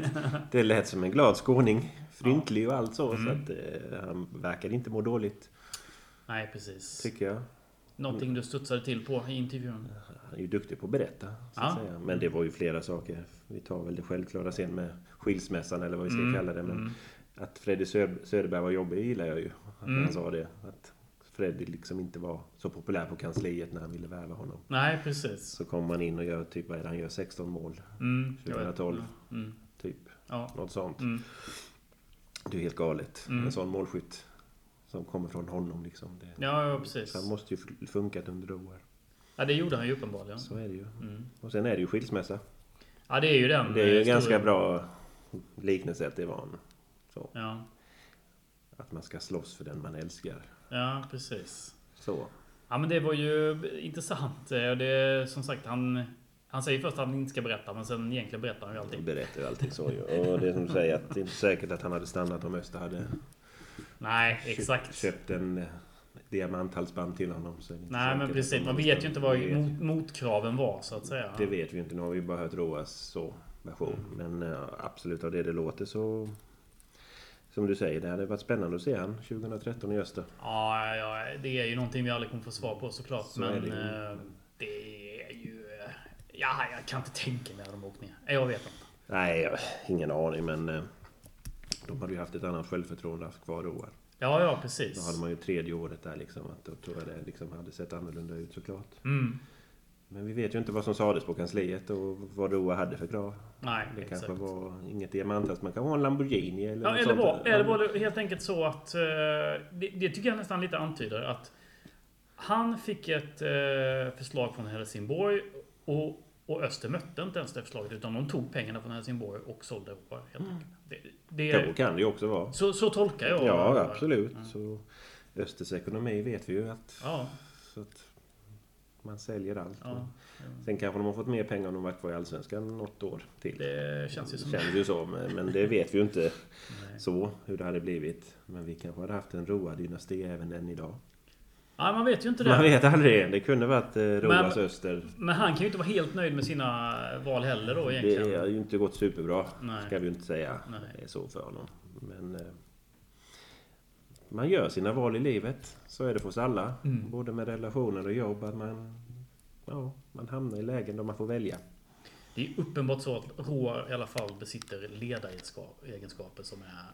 Det lät som en glad skåning. Fryntlig och allt så. Så att, eh, han verkade inte må dåligt, Nej, precis. tycker jag. Någonting du studsade till på i intervjun. Han är ju duktig på att berätta. Så att Ja. säga. Men det var ju flera saker. Vi tar väl det självklara sen med skilsmässan eller vad vi ska Mm, kalla det. Men Att Freddy Söd- Söderberg var jobbig gillar jag ju. Att Mm. han sa det. Att Freddy liksom inte var så populär på kansliet när han ville värva honom. Nej, precis. Så kommer man in och gör typ, vad är det han gör? 16 mål. Mm, jag vet. 2012. Mm. Typ. Ja. Något sånt. Mm. Det är helt galet. Mm. En sån målskytt. Som kommer från honom liksom. Det, Ja, ja, precis. Han måste ju funkat under här. Ja, det gjorde han ju uppenbarligen. Så är det ju. Mm. Och sen är det ju skilsmässa. Ja, det är ju den. Det är ju eh, en ganska stora- bra liknelse att det var en, så. Ja, Att man ska slåss för den man älskar. ja precis. Så. Ja, men det var ju intressant. Det, som sagt, han, han säger först att han inte ska berätta, men sen egentligen berättar han ju allting. berättar ju allting så ju. Och det är som du säger att det är inte säkert att han hade stannat om Öster hade Nej, köpt, exakt. köpt en eh, diamanthalsband till honom. Så Nej, men precis. Man vet ju inte vad mot, motkraven var, så att säga. Det vet vi inte. Nu har vi bara hört Roas så version. Men eh, absolut av det det låter så... Som du säger, det hade varit spännande att se han 2013 i Öster. Ja, ja, det är ju någonting vi aldrig kommer få svar på såklart. Så är men det ju. eh, det är ju... eh, Ja, jag kan inte tänka mig att de åkt ner. Jag vet inte. Nej, jag har ingen aning men... eh, De hade ju haft ett annat självförtroende haft kvar Roar. Ja, ja, Då hade precis. man ju tredje året där liksom. Att då tror jag det liksom hade sett annorlunda ut såklart. Mm. Men vi vet ju inte vad som sades på kansliet och vad Roar hade för krav. Nej, Det exakt. kanske var inget diamanthast. Man kan ha en Lamborghini eller Ja, något eller sånt. var, eller var det helt enkelt så att... eh, Det, det tycker jag nästan lite antyder att han fick ett eh, förslag från Helsingborg och, och Öster mötte inte ens det förslaget utan de tog pengarna från Helsingborg och sålde Roar helt Mm. Det, det, Så kan det ju också vara. så, så tolkar jag Ja, absolut. Så Östers ekonomi vet vi ju att, Ja, så att man säljer allt. ja. Sen kanske de har fått mer pengar om de varit kvar i Allsvenskan något år till. Det känns ju som känns ju så, men, det vet vi ju inte så hur det hade blivit. Men vi kanske hade haft en Roa-dynasti även än idag. Ja, man vet ju inte det. Man vet aldrig. Det kunde varit eh, Roas Öster. Men han kan ju inte vara helt nöjd med sina val heller då Det egentligen. har ju inte gått superbra. Nej. Ska vi ju inte säga. Nej. Det är så för honom. Men... Man gör sina val i livet. Så är det för oss alla. Mm. Både med relationer och jobb. Att man, ja, man hamnar i lägen där man får välja. Det är uppenbart så att Roar i alla fall besitter ledaregenskaper som är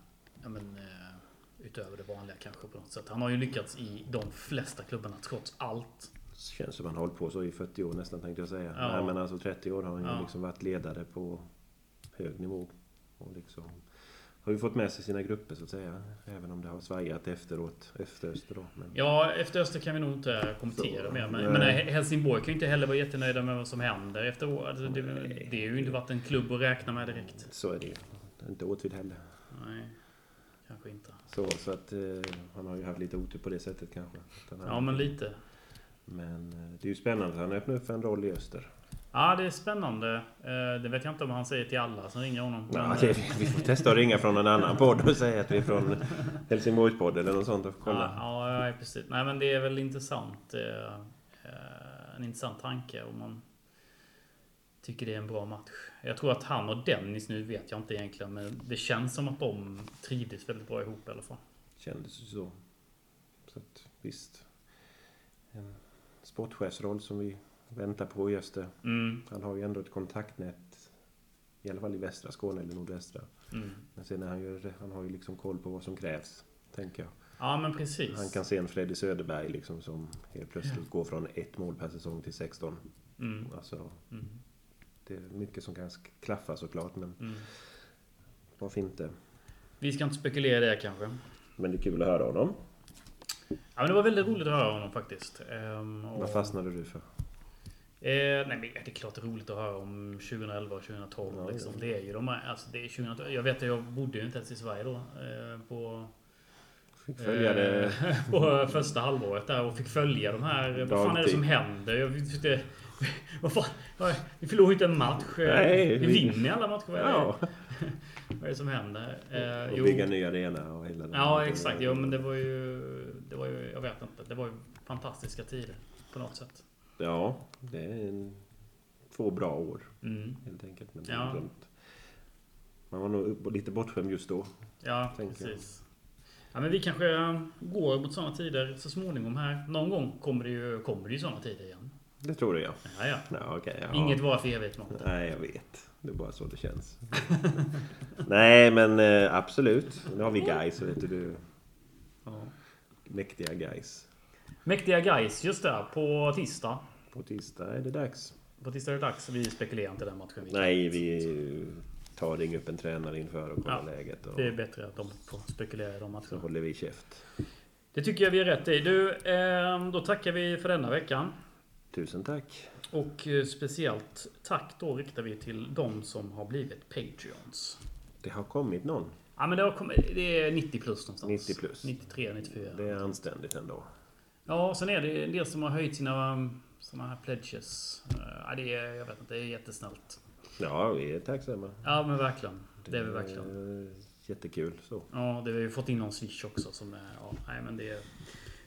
ja, men, eh, utöver det vanliga kanske på något sätt. Han har ju lyckats i de flesta klubbarna trots allt. Känns som han har hållit på så i 40 år nästan tänkte jag säga. Ja. Nej men alltså 30 år har han ju Ja. liksom varit ledare på hög nivå. Och liksom har ju fått med sig sina grupper så att säga. Även om det har svajat efteråt, efter Öster då. Men Ja, efter Öster kan vi nog inte kommentera mer. Men, men nej, Helsingborg kan ju inte heller vara jättenöjda med vad som händer efter. Alltså, det, det har ju inte varit en klubb att räkna med direkt. så är det ju. Inte Åtvid heller. Nej, kanske inte. Så, så att eh, han har ju haft lite otur på det sättet kanske. Han- Ja, men lite. men eh, det är ju spännande att han öppnar upp för en roll i Öster. Ja, det är spännande. Eh, Det vet jag inte om han säger till alla som ringer honom. Ja, Men, det, eh, vi får testa att ringa från en annan podd och säga att vi är från Helsingborgspodden eller något sånt och kolla. Ja, ja, ja, precis. Nej, men det är väl intressant. eh, En intressant tanke om man tycker det är en bra match. Jag tror att han och Dennis, nu vet jag inte egentligen, men det känns som att de trivdes väldigt bra ihop i alla fall. Kändes ju så. Så att visst. En sportchefsroll som vi väntar på i Öster. Mm, Han har ju ändå ett kontaktnät. I alla fall i västra Skåne eller nordvästra. mm. Men sen är han ju, han har ju liksom koll på vad som krävs. Tänker jag. Ja, men precis. Han kan se en Freddy Söderberg liksom som helt plötsligt går från ett mål per säsong till 16. Mm, Alltså, mm, det är mycket som kan klaffa såklart. Men mm. varför inte? Vi ska inte spekulera i det kanske. Men det är kul att höra honom. Ja, men det var väldigt roligt att höra honom faktiskt. Ehm, och- Vad fastnade du för? Eh, nej men det är klart det är roligt att höra om 2011 och 2012. Ja, liksom. Det är ju de här, alltså det är 2012. Jag vet att jag bodde ju inte ens i Sverige då. Eh, på, Fick följa det. eh, <laughs> på första halvåret där och fick följa de här. Vad fan är det Dagtid. som händer? Jag tyckte, <laughs> vad fan, vi förlorar ju inte en match. Eh, Nej, vi vi- vinner alla matcher. Vad är, Ja. <laughs> vad är det som händer? Eh, Och jo. bygga ny arena och hela Ja exakt. Jo, men det var ju... Det var ju... Jag vet inte. Det var ju fantastiska tider. På något sätt. Ja, det är en, två bra år Mm. helt enkelt. Men Ja. Man var nog lite bortskämd just då. Ja, jag. precis. Ja, men vi kanske äh, går mot sådana tider så småningom här. Någon gång kommer det ju, kommer det ju sådana tider igen. Det tror jag. Ja, ja. Ja, okej, ja. Inget var för evigt något. Nej, jag vet. Det är bara så det känns. <laughs> Nej, men eh, absolut. Nu har vi guys, vet du. du. Ja. Mäktiga guys. Mäktiga guys, just det. På tisdag. På tisdag är det dags. På tisdag är det dags. Vi spekulerar inte den matchen. Nej, vi tar ringa upp en tränare inför och kollar Ja, läget. Och Det är bättre att de får spekulera i de så matcherna. håller vi käft. Det tycker jag vi är rätt i. Du, eh, då tackar vi för denna veckan. Tusen tack. Och eh, speciellt tack då riktar vi till de som har blivit Patreons. Det har kommit någon. Ja men det, har kommit, det är 90 plus någonstans. 90 plus. 93, 94. Det är anständigt ändå. Ja, sen är det en del som har höjt sina um, såna här pledges. Eh, Ja, det är, jag vet inte, det är jättesnällt. Ja, vi är tacksamma. Ja men verkligen. Det är vi verkligen. är Jättekul så. Ja, det har vi fått in någon swish också som är... Ja, nej men det är...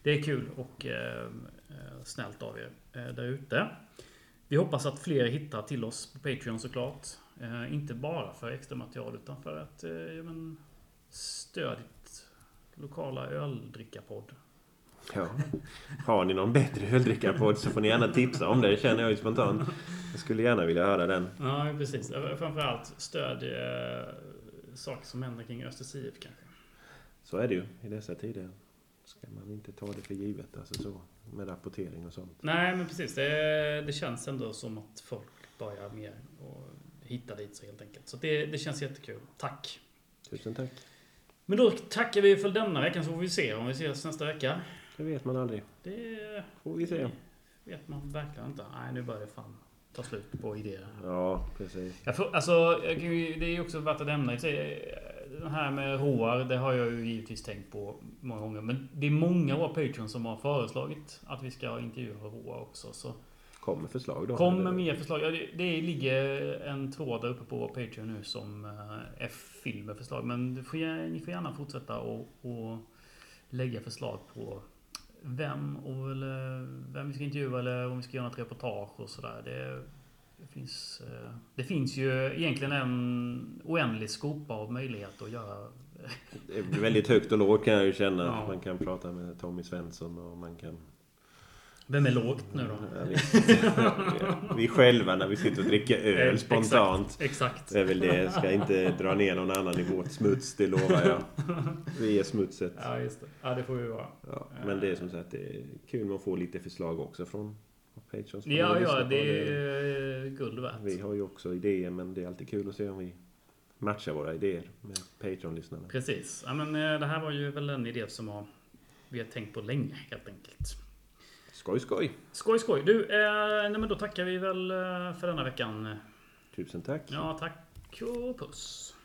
Det är kul och eh, eh, snällt av er eh, där ute. Vi hoppas att fler hittar till oss på Patreon såklart. Eh, inte bara för extra material utan för att eh, men, stöd lokala öldrickarpodd. Ja. Har ni någon bättre öldrickarpodd så får ni gärna tipsa om det, känner jag ju spontant. Jag skulle gärna vilja höra den. Ja, precis. Framförallt stöd eh, saker som händer kring Östers IF kanske. Så är det ju i dessa tider. Ska man inte ta det för givet, alltså så. Med rapportering och sånt. Nej, men precis. Det, det känns ändå som att folk börjar mer och hitta dit så helt enkelt. Så det, det känns jättekul. Tack! Tusen tack. Men då tackar vi för denna veckan så får vi se om vi ses nästa vecka. Det vet man aldrig. Det Får vi se. vet man verkligen inte. Nej, nu börjar det fan ta slut på idéer. Ja, precis. Jag får, alltså, jag kan ju- det är ju också värt att nämna. i sig, Den här med HR, det har jag ju givetvis tänkt på många gånger. Men det är många av våra Patreons som har föreslagit att vi ska intervjua HR också. Så Kommer förslag då? Kom med Eller? mer förslag. Ja, det, det ligger en tråd där uppe på Patreon nu som eh, är fylld med förslag. Men du får, ni får gärna fortsätta och, och lägga förslag på vem, och, eller, vem vi ska intervjua eller om vi ska göra något reportage och sådär. Det, det, finns, eh, det finns ju egentligen en oändlig skopa av möjligheter att göra. Det är väldigt högt och lågt kan jag ju känna. Ja. Man kan prata med Tommy Svensson och man kan... Vem är lågt nu då? Jag vet inte. vi själva när vi sitter och dricker öl spontant. Exakt. exakt. Det är väl det. Ska inte dra ner någon annan i vårt smuts, det lovar jag. Vi är smutset. Ja, just det. Ja, det får vi vara. Ja, men det är som sagt det är kul att få lite förslag också från Patreons. Ja, ja, det är guld värt. Vi har ju också idéer men det är alltid kul att se om vi matchar våra idéer med Patreon-lyssnarna. Precis. Ja, men eh, det här var ju väl en idé som har, vi har tänkt på länge helt enkelt. Skoj, skoj! Skoj, skoj. Du, eh, nej, men då tackar vi väl eh, för denna veckan. Tusen tack! Ja, tack och puss.